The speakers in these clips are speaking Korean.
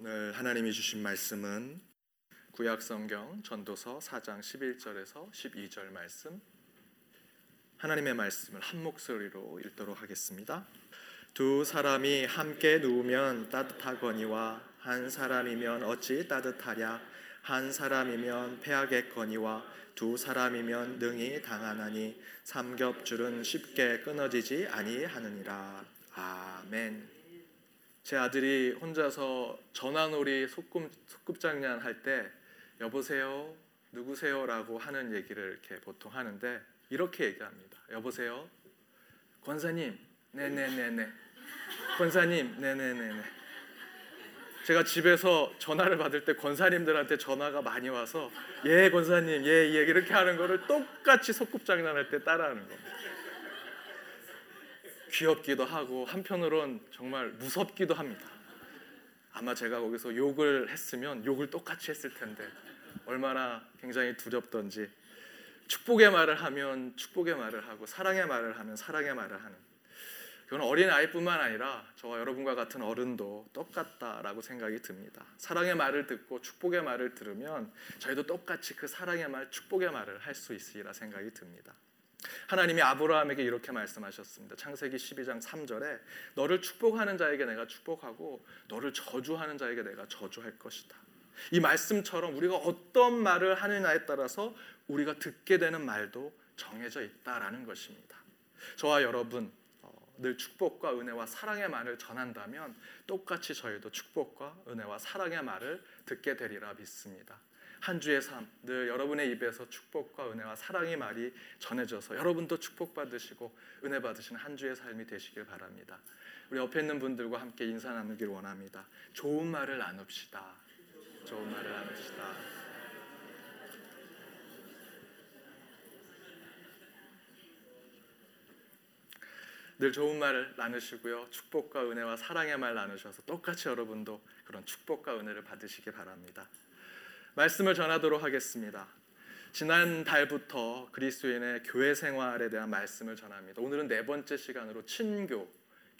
오늘 하나님이 주신 말씀은 구약 성경 전도서 4장 11절에서 12절 말씀 하나님의 말씀을 한 목소리로 읽도록 하겠습니다. 두 사람이 함께 누우면 따뜻하거니와 한 사람이면 어찌 따뜻하랴 한 사람이면 패하겠거니와 두 사람이면 능히 당하나니 삼겹줄은 쉽게 끊어지지 아니하느니라 아멘. 제 아들이 혼자서 전화놀이 소꿉, 소꿉장난 할 때 여보세요 누구세요라고 하는 얘기를 이렇게 보통 하는데 이렇게 얘기합니다. 여보세요 권사님 네네네네 권사님 네네네네 제가 집에서 전화를 받을 때 권사님들한테 전화가 많이 와서 예 권사님 예예 예, 이렇게 하는 거를 똑같이 소꿉장난할 때 따라하는 겁니다. 귀엽기도 하고 한편으론 정말 무섭기도 합니다. 아마 제가 거기서 욕을 했으면 욕을 똑같이 했을 텐데 얼마나 굉장히 두렵던지 축복의 말을 하면 축복의 말을 하고 사랑의 말을 하면 사랑의 말을 하는 그건 어린 아이뿐만 아니라 저와 여러분과 같은 어른도 똑같다라고 생각이 듭니다. 사랑의 말을 듣고 축복의 말을 들으면 저희도 똑같이 그 사랑의 말, 축복의 말을 할 수 있으리라 생각이 듭니다. 하나님이 아브라함에게 이렇게 말씀하셨습니다. 창세기 12장 3절에 너를 축복하는 자에게 내가 축복하고 너를 저주하는 자에게 내가 저주할 것이다. 이 말씀처럼 우리가 어떤 말을 하느냐에 따라서 우리가 듣게 되는 말도 정해져 있다라는 것입니다. 저와 여러분 어, 늘 축복과 은혜와 사랑의 말을 전한다면 똑같이 저희도 축복과 은혜와 사랑의 말을 듣게 되리라 믿습니다. 한 주의 삶, 늘 여러분의 입에서 축복과 은혜와 사랑의 말이 전해져서 여러분도 축복받으시고 은혜 받으시는 한 주의 삶이 되시길 바랍니다. 우리 옆에 있는 분들과 함께 인사 나누길 원합니다. 좋은 말을 나눕시다. 좋은 말을 나눕시다. 늘 좋은 말을 나누시고요. 축복과 은혜와 사랑의 말 나누셔서 똑같이 여러분도 그런 축복과 은혜를 받으시기 바랍니다. 말씀을 전하도록 하겠습니다. 지난 달부터 그리스도인의 교회 생활에 대한 말씀을 전합니다. 오늘은 네 번째 시간으로 친교,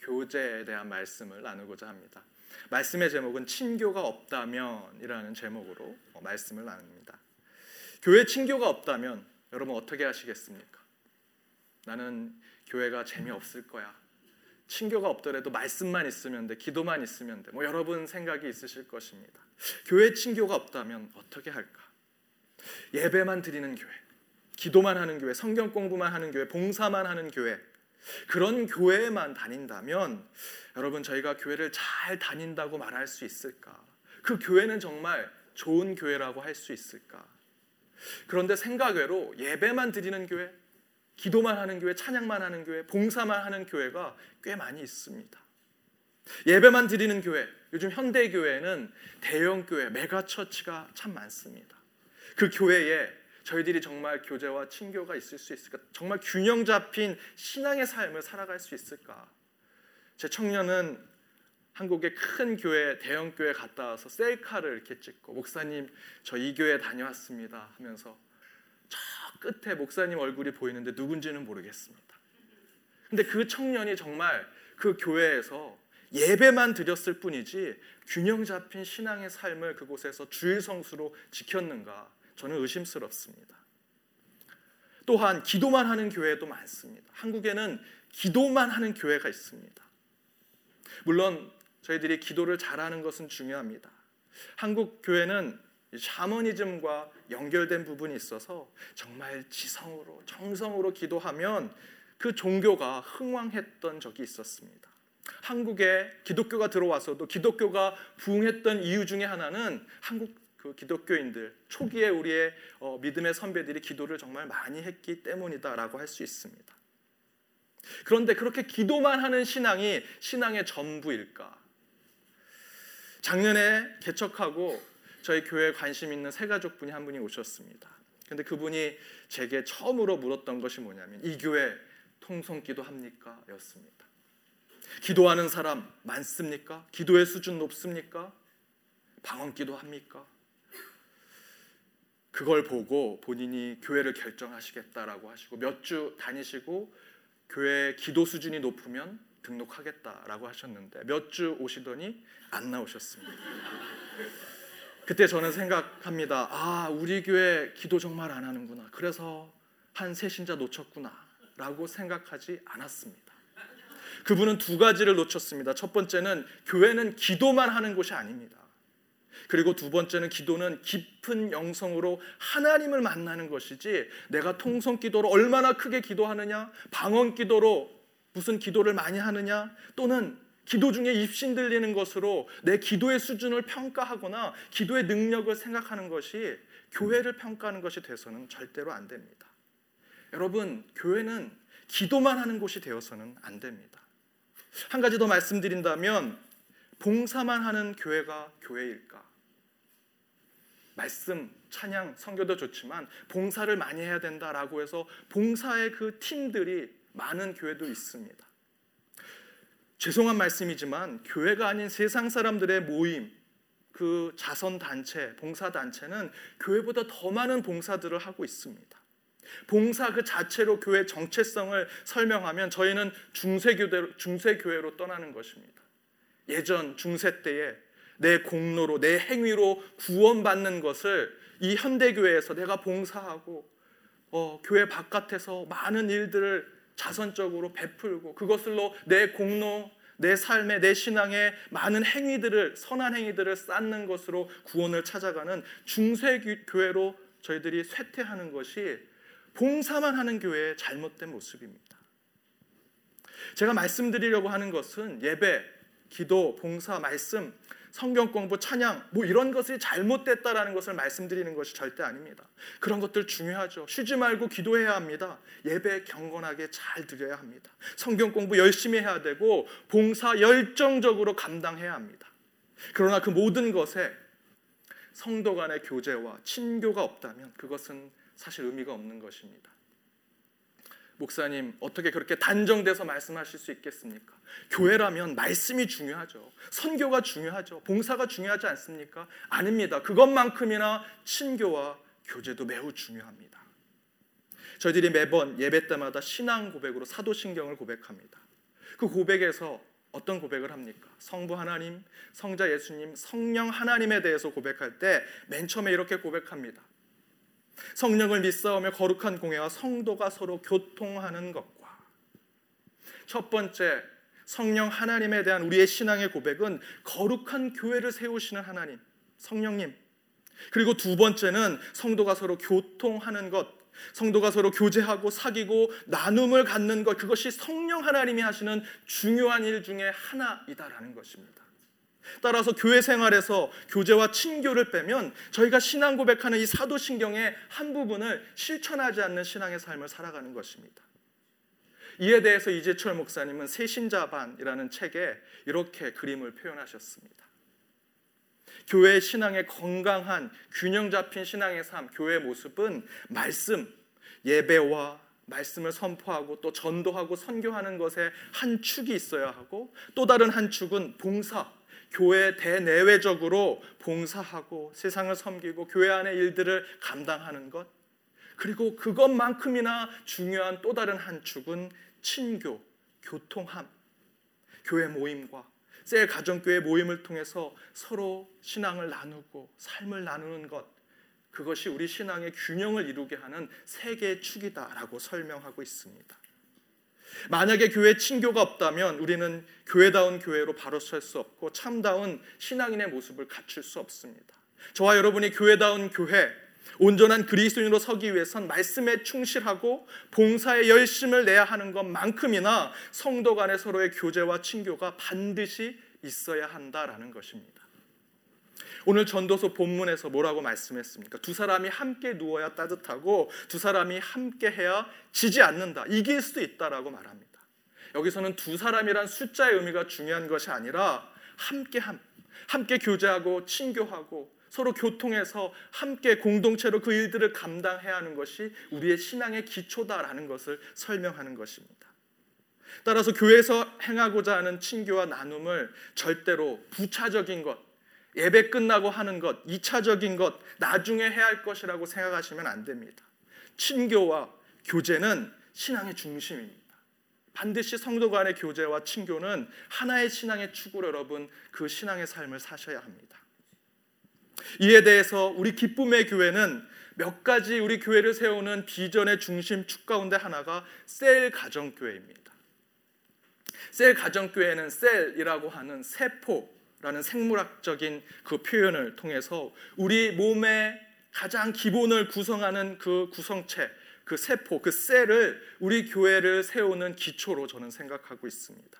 교제에 대한 말씀을 나누고자 합니다. 말씀의 제목은 친교가 없다면이라는 제목으로 말씀을 나눕니다. 교회 친교가 없다면 여러분 어떻게 하시겠습니까? 나는 교회가 재미없을 거야. 친교가 없더라도 말씀만 있으면 돼, 기도만 있으면 돼. 뭐 여러분 생각이 있으실 것입니다. 교회 친교가 없다면 어떻게 할까? 예배만 드리는 교회, 기도만 하는 교회, 성경 공부만 하는 교회, 봉사만 하는 교회. 그런 교회에만 다닌다면 여러분 저희가 교회를 잘 다닌다고 말할 수 있을까? 그 교회는 정말 좋은 교회라고 할 수 있을까? 그런데 생각외로 예배만 드리는 교회, 기도만 하는 교회, 찬양만 하는 교회, 봉사만 하는 교회가 꽤 많이 있습니다. 예배만 드리는 교회, 요즘 현대 교회는 대형 교회, 메가 처치가 참 많습니다. 그 교회에 저희들이 정말 교제와 친교가 있을 수 있을까? 정말 균형 잡힌 신앙의 삶을 살아갈 수 있을까? 제 청년은 한국의 큰 교회, 대형 교회 갔다 와서 셀카를 이렇게 찍고 목사님 저 이 교회 다녀왔습니다 하면서 저 끝에 목사님 얼굴이 보이는데 누군지는 모르겠습니다. 근데 그 청년이 정말 그 교회에서 예배만 드렸을 뿐이지 균형 잡힌 신앙의 삶을 그곳에서 주일 성수로 지켰는가 저는 의심스럽습니다. 또한 기도만 하는 교회도 많습니다. 한국에는 기도만 하는 교회가 있습니다. 물론 저희들이 기도를 잘하는 것은 중요합니다. 한국 교회는 샤머니즘과 연결된 부분이 있어서 정말 지성으로 정성으로 기도하면 그 종교가 흥왕했던 적이 있었습니다. 한국에 기독교가 들어와서도 기독교가 부흥했던 이유 중에 하나는 한국 그 기독교인들 초기에 우리의 어, 믿음의 선배들이 기도를 정말 많이 했기 때문이다라고 할 수 있습니다. 그런데 그렇게 기도만 하는 신앙이 신앙의 전부일까? 작년에 개척하고 저희 교회에 관심 있는 세 가족 분이 한 분이 오셨습니다. 근데 그분이 제게 처음으로 물었던 것이 뭐냐면 이 교회 통성기도 합니까? 였습니다. 기도하는 사람 많습니까? 기도의 수준 높습니까? 방언기도 합니까? 그걸 보고 본인이 교회를 결정하시겠다라고 하시고 몇 주 다니시고 교회 기도 수준이 높으면 등록하겠다라고 하셨는데 몇 주 오시더니 안 나오셨습니다. 그때 저는 생각합니다. 아, 우리 교회 기도 정말 안 하는구나. 그래서 한 세신자 놓쳤구나. 라고 생각하지 않았습니다. 그분은 두 가지를 놓쳤습니다. 첫 번째는 교회는 기도만 하는 곳이 아닙니다. 그리고 두 번째는 기도는 깊은 영성으로 하나님을 만나는 것이지 내가 통성 기도로 얼마나 크게 기도하느냐, 방언 기도로 무슨 기도를 많이 하느냐, 또는 기도 중에 입신 들리는 것으로 내 기도의 수준을 평가하거나 기도의 능력을 생각하는 것이 교회를 평가하는 것이 돼서는 절대로 안 됩니다. 여러분, 교회는 기도만 하는 곳이 되어서는 안 됩니다. 한 가지 더 말씀드린다면 봉사만 하는 교회가 교회일까? 말씀, 찬양, 성교도 좋지만 봉사를 많이 해야 된다라고 해서 봉사의 그 팀들이 많은 교회도 있습니다. 죄송한 말씀이지만 교회가 아닌 세상 사람들의 모임, 그 자선 단체, 봉사 단체는 교회보다 더 많은 봉사들을 하고 있습니다. 봉사 그 자체로 교회 정체성을 설명하면 저희는 중세교회로, 중세교회로 떠나는 것입니다. 예전 중세 때에 내 공로로 내 행위로 구원받는 것을 이 현대교회에서 내가 봉사하고 어, 교회 바깥에서 많은 일들을 자선적으로 베풀고 그것을로 내 공로 내 삶의 내 신앙의 많은 행위들을 선한 행위들을 쌓는 것으로 구원을 찾아가는 중세 교회로 저희들이 쇠퇴하는 것이 봉사만 하는 교회의 잘못된 모습입니다. 제가 말씀드리려고 하는 것은 예배, 기도, 봉사, 말씀 성경 공부, 찬양 뭐 이런 것이 잘못됐다라는 것을 말씀드리는 것이 절대 아닙니다. 그런 것들 중요하죠. 쉬지 말고 기도해야 합니다. 예배 경건하게 잘 드려야 합니다. 성경 공부 열심히 해야 되고 봉사 열정적으로 감당해야 합니다. 그러나 그 모든 것에 성도 간의 교제와 친교가 없다면 그것은 사실 의미가 없는 것입니다. 목사님 어떻게 그렇게 단정돼서 말씀하실 수 있겠습니까? 교회라면 말씀이 중요하죠. 선교가 중요하죠. 봉사가 중요하지 않습니까? 아닙니다. 그것만큼이나 친교와 교제도 매우 중요합니다. 저희들이 매번 예배 때마다 신앙 고백으로 사도신경을 고백합니다. 그 고백에서 어떤 고백을 합니까? 성부 하나님, 성자 예수님, 성령 하나님에 대해서 고백할 때 맨 처음에 이렇게 고백합니다. 성령을 믿사오며 거룩한 공예와 성도가 서로 교통하는 것과 첫 번째 성령 하나님에 대한 우리의 신앙의 고백은 거룩한 교회를 세우시는 하나님 성령님 그리고 두 번째는 성도가 서로 교통하는 것 성도가 서로 교제하고 사귀고 나눔을 갖는 것 그것이 성령 하나님이 하시는 중요한 일 중에 하나이다라는 것입니다. 따라서 교회 생활에서 교제와 친교를 빼면 저희가 신앙 고백하는 이 사도신경의 한 부분을 실천하지 않는 신앙의 삶을 살아가는 것입니다. 이에 대해서 이재철 목사님은 세신자반이라는 책에 이렇게 그림을 표현하셨습니다. 교회 신앙의 건강한 균형 잡힌 신앙의 삶, 교회의 모습은 말씀, 예배와 말씀을 선포하고 또 전도하고 선교하는 것에 한 축이 있어야 하고 또 다른 한 축은 봉사, 교회 대내외적으로 봉사하고 세상을 섬기고 교회 안의 일들을 감당하는 것 그리고 그것만큼이나 중요한 또 다른 한 축은 친교, 교통함, 교회 모임과 셀 가정교회 모임을 통해서 서로 신앙을 나누고 삶을 나누는 것 그것이 우리 신앙의 균형을 이루게 하는 세 개의 축이다라고 설명하고 있습니다. 만약에 교회 친교가 없다면 우리는 교회다운 교회로 바로 설 수 없고 참다운 신앙인의 모습을 갖출 수 없습니다. 저와 여러분이 교회다운 교회, 온전한 그리스도인으로 서기 위해선 말씀에 충실하고 봉사에 열심을 내야 하는 것만큼이나 성도 간의 서로의 교제와 친교가 반드시 있어야 한다라는 것입니다. 오늘 전도서 본문에서 뭐라고 말씀했습니까? 두 사람이 함께 누워야 따뜻하고 두 사람이 함께 해야 지지 않는다. 이길 수 있다라고 말합니다. 여기서는 두 사람이란 숫자의 의미가 중요한 것이 아니라 함께 함, 함께 교제하고 친교하고 서로 교통해서 함께 공동체로 그 일들을 감당해야 하는 것이 우리의 신앙의 기초다라는 것을 설명하는 것입니다. 따라서 교회에서 행하고자 하는 친교와 나눔을 절대로 부차적인 것, 예배 끝나고 하는 것, 2차적인 것, 나중에 해야 할 것이라고 생각하시면 안 됩니다. 친교와 교제는 신앙의 중심입니다. 반드시 성도 간의 교제와 친교는 하나의 신앙의 축으로 여러분 그 신앙의 삶을 사셔야 합니다. 이에 대해서 우리 기쁨의 교회는 몇 가지 우리 교회를 세우는 비전의 중심 축 가운데 하나가 셀 가정교회입니다. 셀 가정교회는 셀이라고 하는 세포 라는 생물학적인 그 표현을 통해서 우리 몸의 가장 기본을 구성하는 그 구성체, 그 세포, 그 셀을 우리 교회를 세우는 기초로 저는 생각하고 있습니다.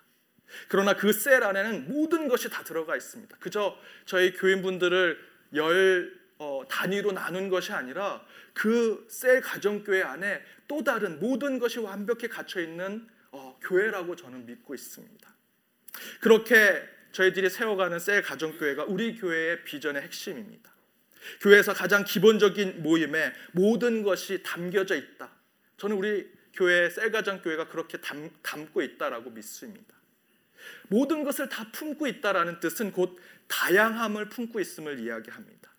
그러나 그 셀 안에는 모든 것이 다 들어가 있습니다. 그저 저희 교인분들을 열 어, 단위로 나눈 것이 아니라 그 셀 가정교회 안에 또 다른 모든 것이 완벽히 갇혀 있는 어, 교회라고 저는 믿고 있습니다. 그렇게 저희들이 세워가는 셀 가정교회가 우리 교회의 비전의 핵심입니다. 교회에서 가장 기본적인 모임에 모든 것이 담겨져 있다. 저는 우리 교회 셀 가정교회가 그렇게 담, 담고 있다라고 믿습니다. 모든 것을 다 품고 있다라는 뜻은 곧 다양함을 품고 있음을 이야기합니다.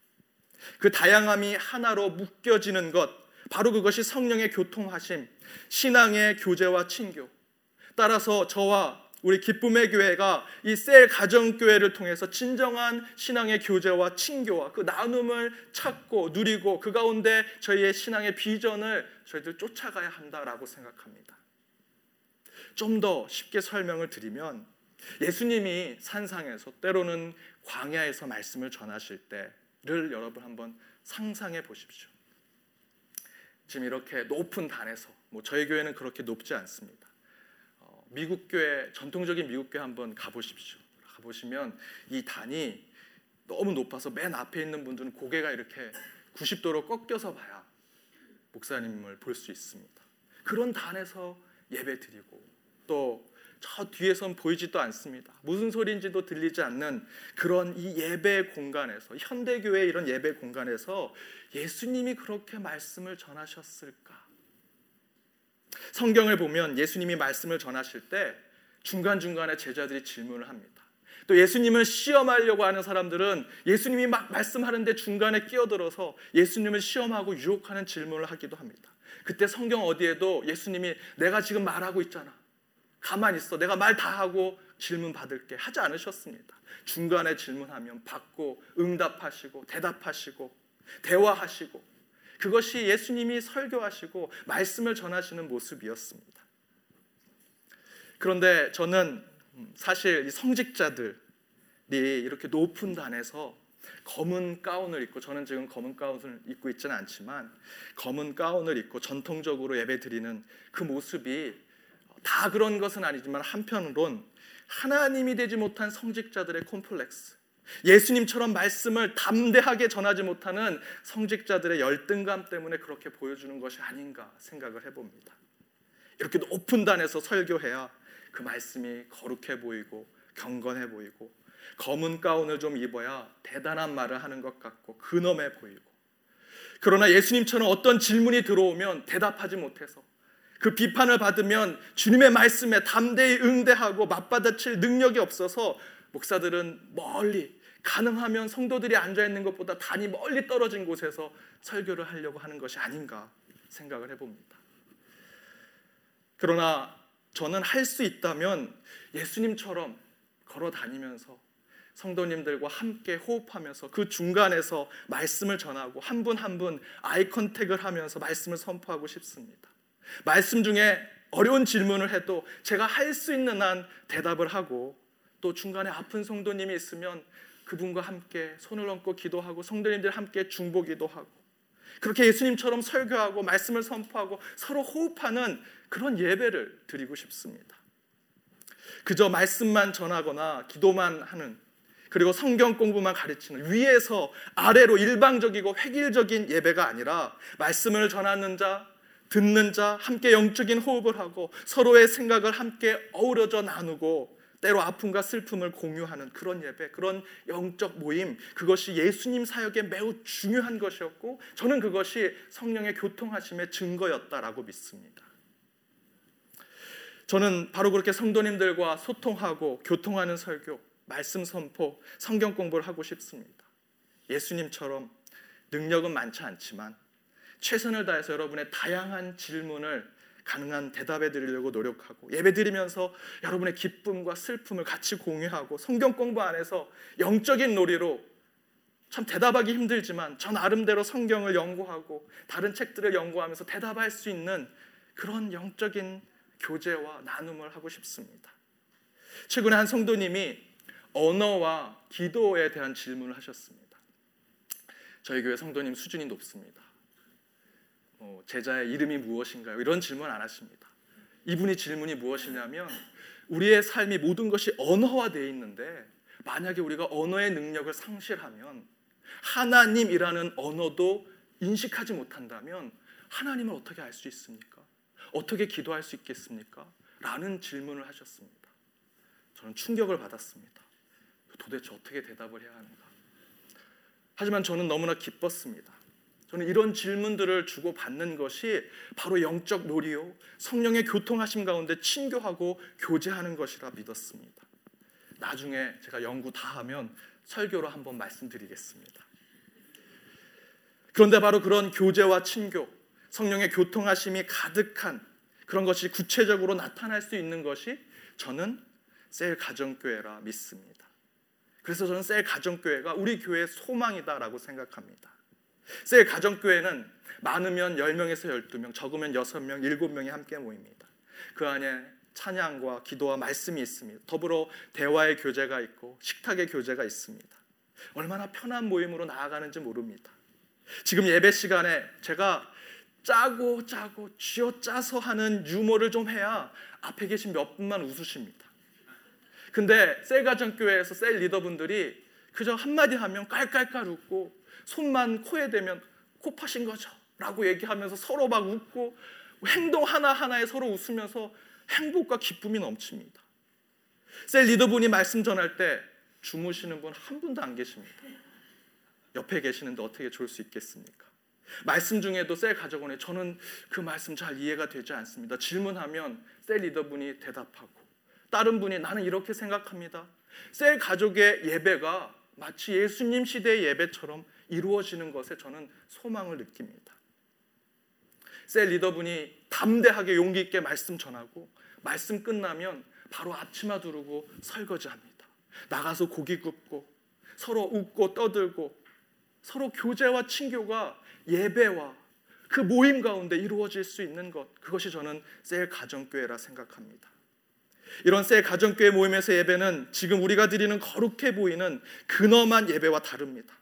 그 다양함이 하나로 묶여지는 것, 바로 그것이 성령의 교통하심, 신앙의 교제와 친교. 따라서 저와 우리 기쁨의 교회가 이 셀 가정 교회를 통해서 진정한 신앙의 교제와 친교와 그 나눔을 찾고 누리고 그 가운데 저희의 신앙의 비전을 저희들 쫓아가야 한다라고 생각합니다. 좀 더 쉽게 설명을 드리면 예수님이 산상에서 때로는 광야에서 말씀을 전하실 때를 여러분 한번 상상해 보십시오. 지금 이렇게 높은 단에서 뭐 저희 교회는 그렇게 높지 않습니다. 어, 미국 교회 전통적인 미국 교회 한번 가보십시오. 가보시면 이 단이 너무 높아서 맨 앞에 있는 분들은 고개가 이렇게 90도로 꺾여서 봐야 목사님을 볼 수 있습니다. 그런 단에서 예배 드리고 또 저 뒤에선 보이지도 않습니다. 무슨 소리인지도 들리지 않는 그런 이 예배 공간에서 현대교회 이런 예배 공간에서 예수님이 그렇게 말씀을 전하셨을까? 성경을 보면 예수님이 말씀을 전하실 때 중간중간에 제자들이 질문을 합니다. 또 예수님을 시험하려고 하는 사람들은 예수님이 막 말씀하는데 중간에 끼어들어서 예수님을 시험하고 유혹하는 질문을 하기도 합니다. 그때 성경 어디에도 예수님이 내가 지금 말하고 있잖아. 가만히 있어. 내가 말 다 하고 질문 받을게. 하지 않으셨습니다. 중간에 질문하면 받고 응답하시고 대답하시고 대화하시고 그것이 예수님이 설교하시고 말씀을 전하시는 모습이었습니다. 그런데 저는 사실 이 성직자들이 이렇게 높은 단에서 검은 가운을 입고 저는 지금 검은 가운을 입고 있지는 않지만 검은 가운을 입고 전통적으로 예배 드리는 그 모습이 다 그런 것은 아니지만 한편으론 하나님이 되지 못한 성직자들의 콤플렉스, 예수님처럼 말씀을 담대하게 전하지 못하는 성직자들의 열등감 때문에 그렇게 보여주는 것이 아닌가 생각을 해봅니다. 이렇게 높은 단에서 설교해야 그 말씀이 거룩해 보이고 경건해 보이고 검은 가운을 좀 입어야 대단한 말을 하는 것 같고 근엄해 보이고 그러나 예수님처럼 어떤 질문이 들어오면 대답하지 못해서 그 비판을 받으면 주님의 말씀에 담대히 응대하고 맞받아칠 능력이 없어서 목사들은 멀리 가능하면 성도들이 앉아 있는 것보다 단이 멀리 떨어진 곳에서 설교를 하려고 하는 것이 아닌가 생각을 해봅니다. 그러나 저는 할 수 있다면 예수님처럼 걸어 다니면서 성도님들과 함께 호흡하면서 그 중간에서 말씀을 전하고 한 분 한 분 아이 컨택을 하면서 말씀을 선포하고 싶습니다. 말씀 중에 어려운 질문을 해도 제가 할 수 있는 한 대답을 하고 또 중간에 아픈 성도님이 있으면 그분과 함께 손을 얹고 기도하고 성도님들 함께 중보 기도 하고 그렇게 예수님처럼 설교하고 말씀을 선포하고 서로 호흡하는 그런 예배를 드리고 싶습니다. 그저 말씀만 전하거나 기도만 하는 그리고 성경 공부만 가르치는 위에서 아래로 일방적이고 획일적인 예배가 아니라 말씀을 전하는 자, 듣는 자 함께 영적인 호흡을 하고 서로의 생각을 함께 어우러져 나누고 때로 아픔과 슬픔을 공유하는 그런 예배, 그런 영적 모임, 그것이 예수님 사역에 매우 중요한 것이었고 저는 그것이 성령의 교통하심의 증거였다라고 믿습니다. 저는 바로 그렇게 성도님들과 소통하고 교통하는 설교, 말씀 선포, 성경 공부를 하고 싶습니다. 예수님처럼 능력은 많지 않지만 최선을 다해서 여러분의 다양한 질문을 가능한 대답해 드리려고 노력하고 예배 드리면서 여러분의 기쁨과 슬픔을 같이 공유하고 성경 공부 안에서 영적인 놀이로 참 대답하기 힘들지만 저 나름대로 성경을 연구하고 다른 책들을 연구하면서 대답할 수 있는 그런 영적인 교제와 나눔을 하고 싶습니다. 최근에 한 성도님이 언어와 기도에 대한 질문을 하셨습니다. 저희 교회 성도님 수준이 높습니다. 어, 제자의 이름이 무엇인가요? 이런 질문 안 하십니다. 이분이 질문이 무엇이냐면 우리의 삶이 모든 것이 언어화되어 있는데 만약에 우리가 언어의 능력을 상실하면 하나님이라는 언어도 인식하지 못한다면 하나님을 어떻게 알 수 있습니까? 어떻게 기도할 수 있겠습니까? 라는 질문을 하셨습니다. 저는 충격을 받았습니다. 도대체 어떻게 대답을 해야 하는가? 하지만 저는 너무나 기뻤습니다. 저는 이런 질문들을 주고 받는 것이 바로 영적 놀이요 성령의 교통하심 가운데 친교하고 교제하는 것이라 믿었습니다. 나중에 제가 연구 다 하면 설교로 한번 말씀드리겠습니다. 그런데 바로 그런 교제와 친교, 성령의 교통하심이 가득한 그런 것이 구체적으로 나타날 수 있는 것이 저는 셀 가정교회라 믿습니다. 그래서 저는 셀 가정교회가 우리 교회의 소망이다라고 생각합니다. 셀 가정교회는 많으면 10명에서 12명, 적으면 6명, 7명이 함께 모입니다. 그 안에 찬양과 기도와 말씀이 있습니다. 더불어 대화의 교제가 있고 식탁의 교제가 있습니다. 얼마나 편한 모임으로 나아가는지 모릅니다. 지금 예배 시간에 제가 짜고 짜고 쥐어 짜서 하는 유머를 좀 해야 앞에 계신 몇 분만 웃으십니다. 근데 셀 가정교회에서 셀 리더분들이 그저 한마디 하면 깔깔깔 웃고 손만 코에 대면 코 파신 거죠? 라고 얘기하면서 서로 막 웃고 행동 하나하나에 서로 웃으면서 행복과 기쁨이 넘칩니다. 셀 리더분이 말씀 전할 때 주무시는 분 한 분도 안 계십니다. 옆에 계시는데 어떻게 좋을 수 있겠습니까? 말씀 중에도 셀 가족원에 저는 그 말씀 잘 이해가 되지 않습니다. 질문하면 셀 리더분이 대답하고 다른 분이 나는 이렇게 생각합니다. 셀 가족의 예배가 마치 예수님 시대의 예배처럼 이루어지는 것에 저는 소망을 느낍니다. 셀 리더분이 담대하게 용기 있게 말씀 전하고 말씀 끝나면 바로 앞치마 두르고 설거지합니다. 나가서 고기 굽고 서로 웃고 떠들고 서로 교제와 친교가 예배와 그 모임 가운데 이루어질 수 있는 것 그것이 저는 셀 가정교회라 생각합니다. 이런 셀 가정교회 모임에서 예배는 지금 우리가 드리는 거룩해 보이는 근엄한 예배와 다릅니다.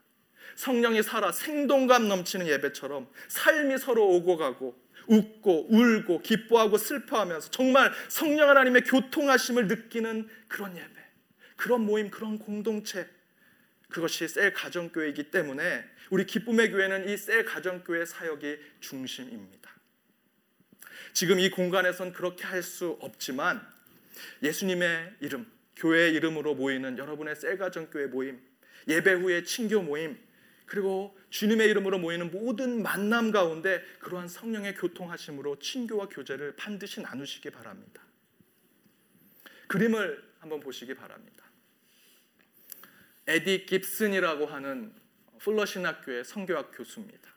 성령이 살아 생동감 넘치는 예배처럼 삶이 서로 오고 가고 웃고 울고 기뻐하고 슬퍼하면서 정말 성령 하나님의 교통하심을 느끼는 그런 예배, 그런 모임, 그런 공동체 그것이 셀 가정교회이기 때문에 우리 기쁨의 교회는 이 셀 가정교회 사역이 중심입니다. 지금 이 공간에선 그렇게 할 수 없지만 예수님의 이름, 교회의 이름으로 모이는 여러분의 셀 가정교회 모임, 예배 후의 친교 모임, 그리고 주님의 이름으로 모이는 모든 만남 가운데 그러한 성령의 교통하심으로 친교와 교제를 반드시 나누시기 바랍니다. 그림을 한번 보시기 바랍니다. 에디 깁스라고 하는 풀러신학교의 선교학 교수입니다.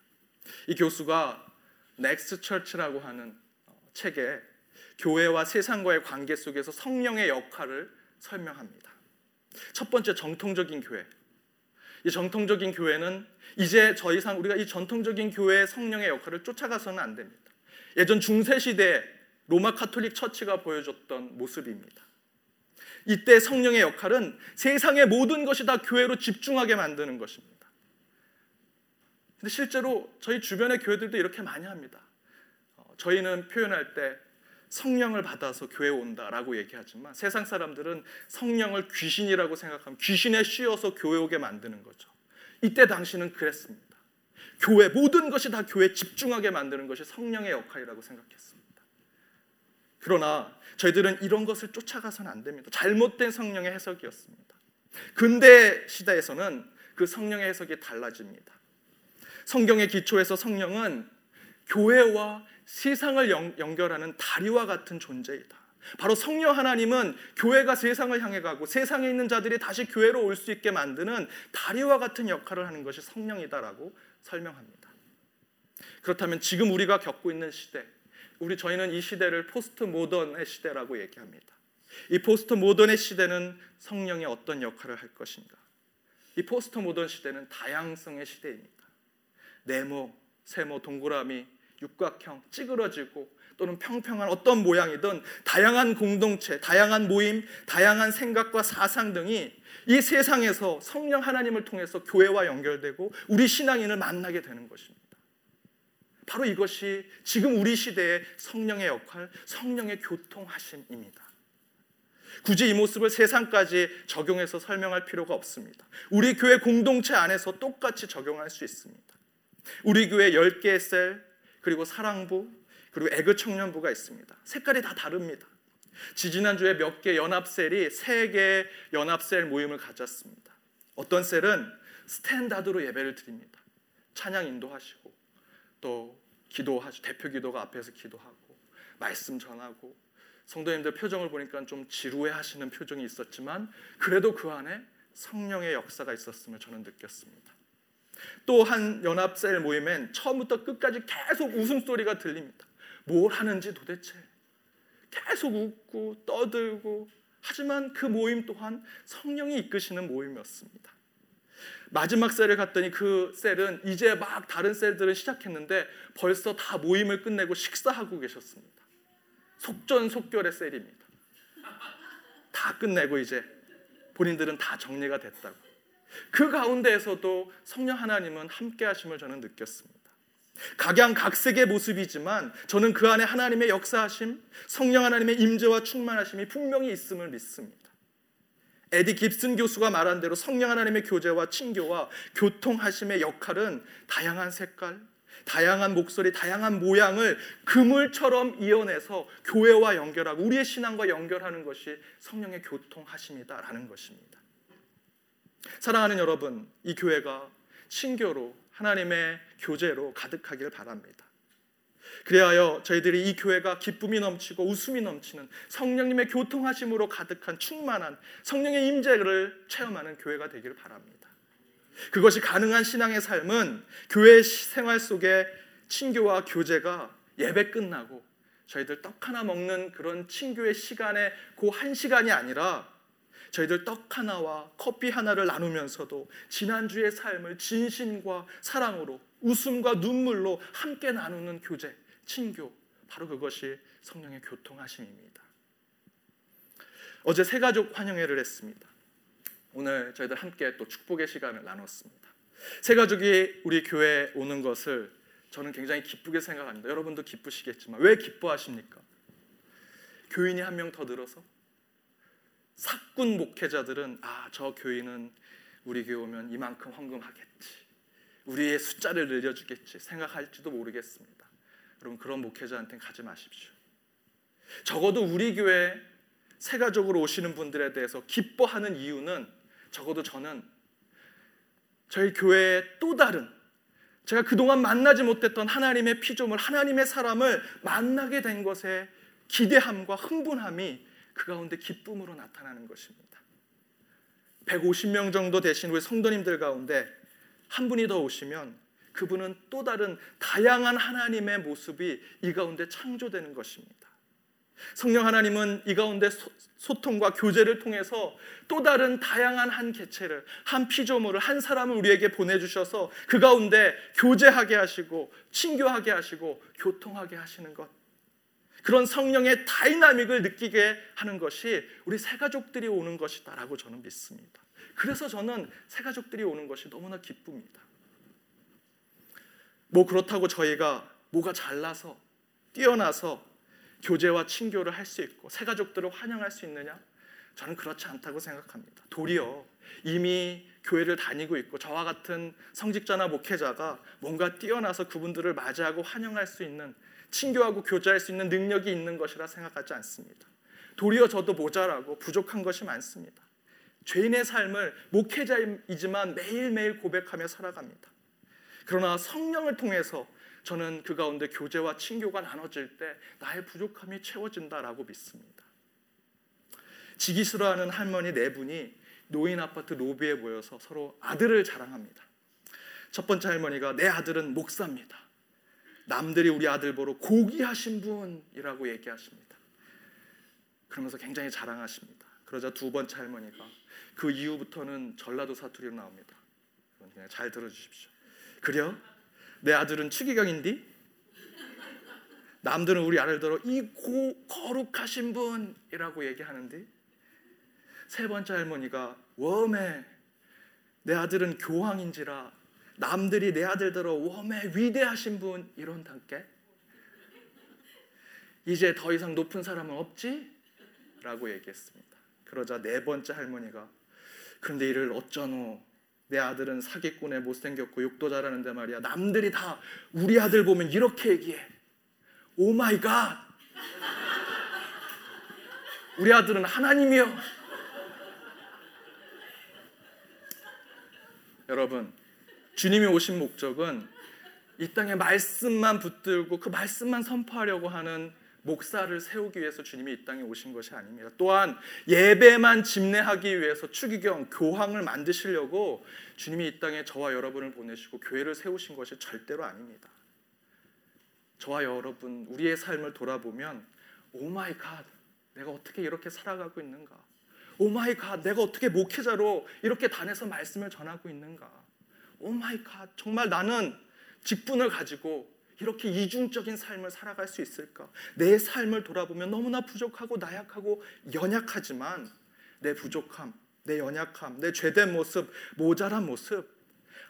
이 교수가 넥스 처치라고 하는 책에 교회와 세상과의 관계 속에서 성령의 역할을 설명합니다. 첫 번째 정통적인 교회. 이 정통적인 교회는 이제 더 이상 우리가 이 전통적인 교회의 성령의 역할을 쫓아가서는 안 됩니다. 예전 중세 시대 로마 카톨릭 처치가 보여줬던 모습입니다. 이때 성령의 역할은 세상의 모든 것이 다 교회로 집중하게 만드는 것입니다. 근데 실제로 저희 주변의 교회들도 이렇게 많이 합니다. 어, 저희는 표현할 때 성령을 받아서 교회 온다라고 얘기하지만 세상 사람들은 성령을 귀신이라고 생각하면 귀신에 씌어서 교회 오게 만드는 거죠. 이때 당시는 그랬습니다. 교회 모든 것이 다 교회에 집중하게 만드는 것이 성령의 역할이라고 생각했습니다. 그러나 저희들은 이런 것을 쫓아가서는 안 됩니다. 잘못된 성령의 해석이었습니다. 근대 시대에서는 그 성령의 해석이 달라집니다. 성경의 기초에서 성령은 교회와 세상을 연, 결하는 다리와 같은 존재이다. 바로 성령 하나님은 교회가 세상을 향해 가고 세상에 있는 자들이 다시 교회로 올 수 있게 만드는 다리와 같은 역할을 하는 것이 성령이다라고 설명합니다. 그렇다면 지금 우리가 겪고 있는 시대, 우리 저희는 이 시대를 postmodern의 시대라고 얘기합니다. 이 postmodern의 시대는 성령이 어떤 역할을 할 것인가? 이이 포스트 모던 시대는 다양성의 시대입니다. 네모, 세모, 동그라미, 육각형, 찌그러지고 또는 평평한 어떤 모양이든 다양한 공동체, 다양한 모임, 다양한 생각과 사상 등이 이 세상에서 성령 하나님을 통해서 교회와 연결되고 우리 신앙인을 만나게 되는 것입니다. 바로 이것이 지금 우리 시대의 성령의 역할, 성령의 교통하심입니다. 굳이 이 모습을 세상까지 적용해서 설명할 필요가 없습니다. 우리 교회 공동체 안에서 똑같이 적용할 수 있습니다. 우리 교회 10개의 셀, 그리고 사랑부, 그리고 애그 청년부가 있습니다. 색깔이 다 다릅니다. 지지난주에 몇 개 연합셀이 세 개의 연합셀 모임을 가졌습니다. 어떤 셀은 스탠다드로 예배를 드립니다. 찬양 인도하시고 또 기도하시고 대표 기도가 앞에서 기도하고 말씀 전하고 성도님들 표정을 보니까 좀 지루해 하시는 표정이 있었지만 그래도 그 안에 성령의 역사가 있었음을 저는 느꼈습니다. 또 한 연합셀 모임엔 처음부터 끝까지 계속 웃음소리가 들립니다. 뭘 하는지 도대체 계속 웃고 떠들고 하지만 그 모임 또한 성령이 이끄시는 모임이었습니다. 마지막 셀을 갔더니 그 셀은 이제 막 다른 셀들은 시작했는데 벌써 다 모임을 끝내고 식사하고 계셨습니다. 속전속결의 셀입니다. 다 끝내고 이제 본인들은 다 정리가 됐다고. 그 가운데에서도 성령 하나님은 함께 하심을 저는 느꼈습니다. 각양각색의 모습이지만 저는 그 안에 하나님의 역사하심, 성령 하나님의 임재와 충만하심이 분명히 있음을 믿습니다. 에디 깁슨 교수가 말한 대로 성령 하나님의 교제와 친교와 교통하심의 역할은 다양한 색깔, 다양한 목소리, 다양한 모양을 그물처럼 이어내서 교회와 연결하고 우리의 신앙과 연결하는 것이 성령의 교통하심이다라는 것입니다. 사랑하는 여러분, 이 교회가 친교로 하나님의 교제로 가득하길 바랍니다. 그리하여 저희들이 이 교회가 기쁨이 넘치고 웃음이 넘치는 성령님의 교통하심으로 가득한 충만한 성령의 임재를 체험하는 교회가 되기를 바랍니다. 그것이 가능한 신앙의 삶은 교회 생활 속에 친교와 교제가 예배 끝나고 저희들 떡 하나 먹는 그런 친교의 시간에 그 한 시간이 아니라 저희들 떡 하나와 커피 하나를 나누면서도 지난주의 삶을 진심과 사랑으로 웃음과 눈물로 함께 나누는 교제, 친교, 바로 그것이 성령의 교통하심입니다. 어제 새 가족 환영회를 했습니다. 오늘 저희들 함께 또 축복의 시간을 나눴습니다. 새 가족이 우리 교회에 오는 것을 저는 굉장히 기쁘게 생각합니다. 여러분도 기쁘시겠지만 왜 기뻐하십니까? 교인이 한 명 더 늘어서 사꾼 목회자들은 아, 저 교인은 우리 교회 오면 이만큼 헌금하겠지. 우리의 숫자를 늘려주겠지 생각할지도 모르겠습니다. 여러분 그런 목회자한테는 가지 마십시오. 적어도 우리 교회 새 가족으로 오시는 분들에 대해서 기뻐하는 이유는 적어도 저는 저희 교회의 또 다른 제가 그동안 만나지 못했던 하나님의 피조물, 하나님의 사람을 만나게 된 것에 기대함과 흥분함이 그 가운데 기쁨으로 나타나는 것입니다. 150명 정도 되신 우리 성도님들 가운데 한 분이 더 오시면 그분은 또 다른 다양한 하나님의 모습이 이 가운데 창조되는 것입니다. 성령 하나님은 이 가운데 소통과 교제를 통해서 또 다른 다양한 한 개체를 한 피조물을 한 사람을 우리에게 보내주셔서 그 가운데 교제하게 하시고 친교하게 하시고 교통하게 하시는 것 그런 성령의 다이나믹을 느끼게 하는 것이 우리 새 가족들이 오는 것이다라고 저는 믿습니다. 그래서 저는 새 가족들이 오는 것이 너무나 기쁩니다. 뭐 그렇다고 저희가 뭐가 잘나서 뛰어나서 교제와 친교를 할 수 있고 새 가족들을 환영할 수 있느냐? 저는 그렇지 않다고 생각합니다. 도리어 이미 교회를 다니고 있고 저와 같은 성직자나 목회자가 뭔가 뛰어나서 그분들을 맞이하고 환영할 수 있는 친교하고 교제할 수 있는 능력이 있는 것이라 생각하지 않습니다. 도리어 저도 모자라고 부족한 것이 많습니다. 죄인의 삶을 목회자이지만 매일매일 고백하며 살아갑니다. 그러나 성령을 통해서 저는 그 가운데 교제와 친교가 나눠질 때 나의 부족함이 채워진다라고 믿습니다. 지기 싫어하는 할머니 네 분이 노인 아파트 로비에 모여서 서로 아들을 자랑합니다. 첫 번째 할머니가 내 아들은 목사입니다. 남들이 우리 아들 보러 고귀하신 분이라고 얘기하십니다. 그러면서 굉장히 자랑하십니다. 그러자 두 번째 할머니가 그 이후부터는 전라도 사투리로 나옵니다. 그냥 잘 들어주십시오. 그래요? 내 아들은 추기경인디? 남들은 우리 아들들어 이 고, 거룩하신 분이라고 얘기하는데 세 번째 할머니가 웜에 내 아들은 교황인지라 남들이 내 아들더러 워메 위대하신 분 이런단께? 이제 더 이상 높은 사람은 없지? 라고 얘기했습니다. 그러자 네 번째 할머니가 그런데 이를 어쩌노 내 아들은 사기꾼에 못생겼고 욕도 잘하는데 말이야. 남들이 다 우리 아들 보면 이렇게 얘기해. Oh my God 우리 아들은 하나님이요. 여러분 주님이 오신 목적은 이 땅에 말씀만 붙들고 그 말씀만 선포하려고 하는 목사를 세우기 위해서 주님이 이 땅에 오신 것이 아닙니다. 또한 예배만 집례하기 위해서 추기경 교황을 만드시려고 주님이 이 땅에 저와 여러분을 보내시고 교회를 세우신 것이 절대로 아닙니다. 저와 여러분 우리의 삶을 돌아보면 Oh my God 내가 어떻게 이렇게 살아가고 있는가? Oh my God 내가 어떻게 목회자로 이렇게 단에서 말씀을 전하고 있는가? Oh my God 정말 나는 직분을 가지고 이렇게 이중적인 삶을 살아갈 수 있을까? 내 삶을 돌아보면 너무나 부족하고 나약하고 연약하지만 내 부족함, 내 연약함, 내 죄된 모습, 모자란 모습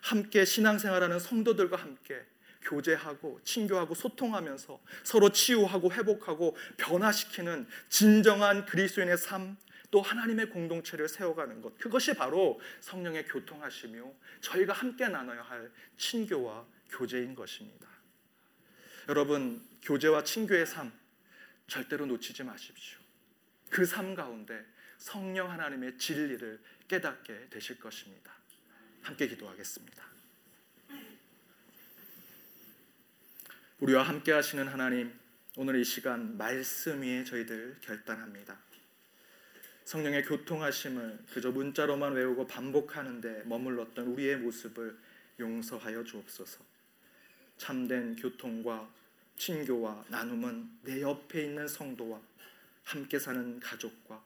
함께 신앙생활하는 성도들과 함께 교제하고 친교하고 소통하면서 서로 치유하고 회복하고 변화시키는 진정한 그리스도인의 삶, 또 하나님의 공동체를 세워가는 것 그것이 바로 성령의 교통하시며 저희가 함께 나눠야 할 친교와 교제인 것입니다. 여러분 교제와 친교의 삶 절대로 놓치지 마십시오. 그 삶 가운데 성령 하나님의 진리를 깨닫게 되실 것입니다. 함께 기도하겠습니다. 우리와 함께 하시는 하나님, 오늘 이 시간 말씀 위에 저희들 결단합니다. 성령의 교통하심을 그저 문자로만 외우고 반복하는데 머물렀던 우리의 모습을 용서하여 주옵소서. 참된 교통과 친교와 나눔은 내 옆에 있는 성도와 함께 사는 가족과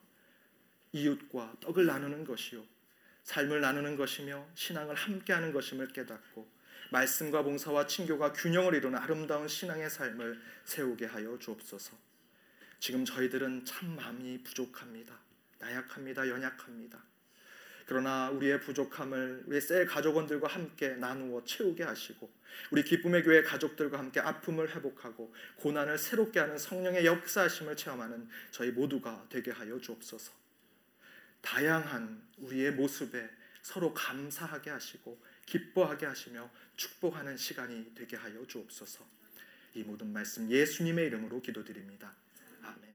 이웃과 떡을 나누는 것이요 삶을 나누는 것이며 신앙을 함께하는 것임을 깨닫고 말씀과 봉사와 친교가 균형을 이루는 아름다운 신앙의 삶을 세우게 하여 주옵소서. 지금 저희들은 참 마음이 부족합니다. 나약합니다. 연약합니다. 그러나 우리의 부족함을 우리 셀 가족원들과 함께 나누어 채우게 하시고 우리 기쁨의 교회 가족들과 함께 아픔을 회복하고 고난을 새롭게 하는 성령의 역사하심을 체험하는 저희 모두가 되게 하여 주옵소서. 다양한 우리의 모습에 서로 감사하게 하시고 기뻐하게 하시며 축복하는 시간이 되게 하여 주옵소서. 이 모든 말씀 예수님의 이름으로 기도드립니다. 아멘.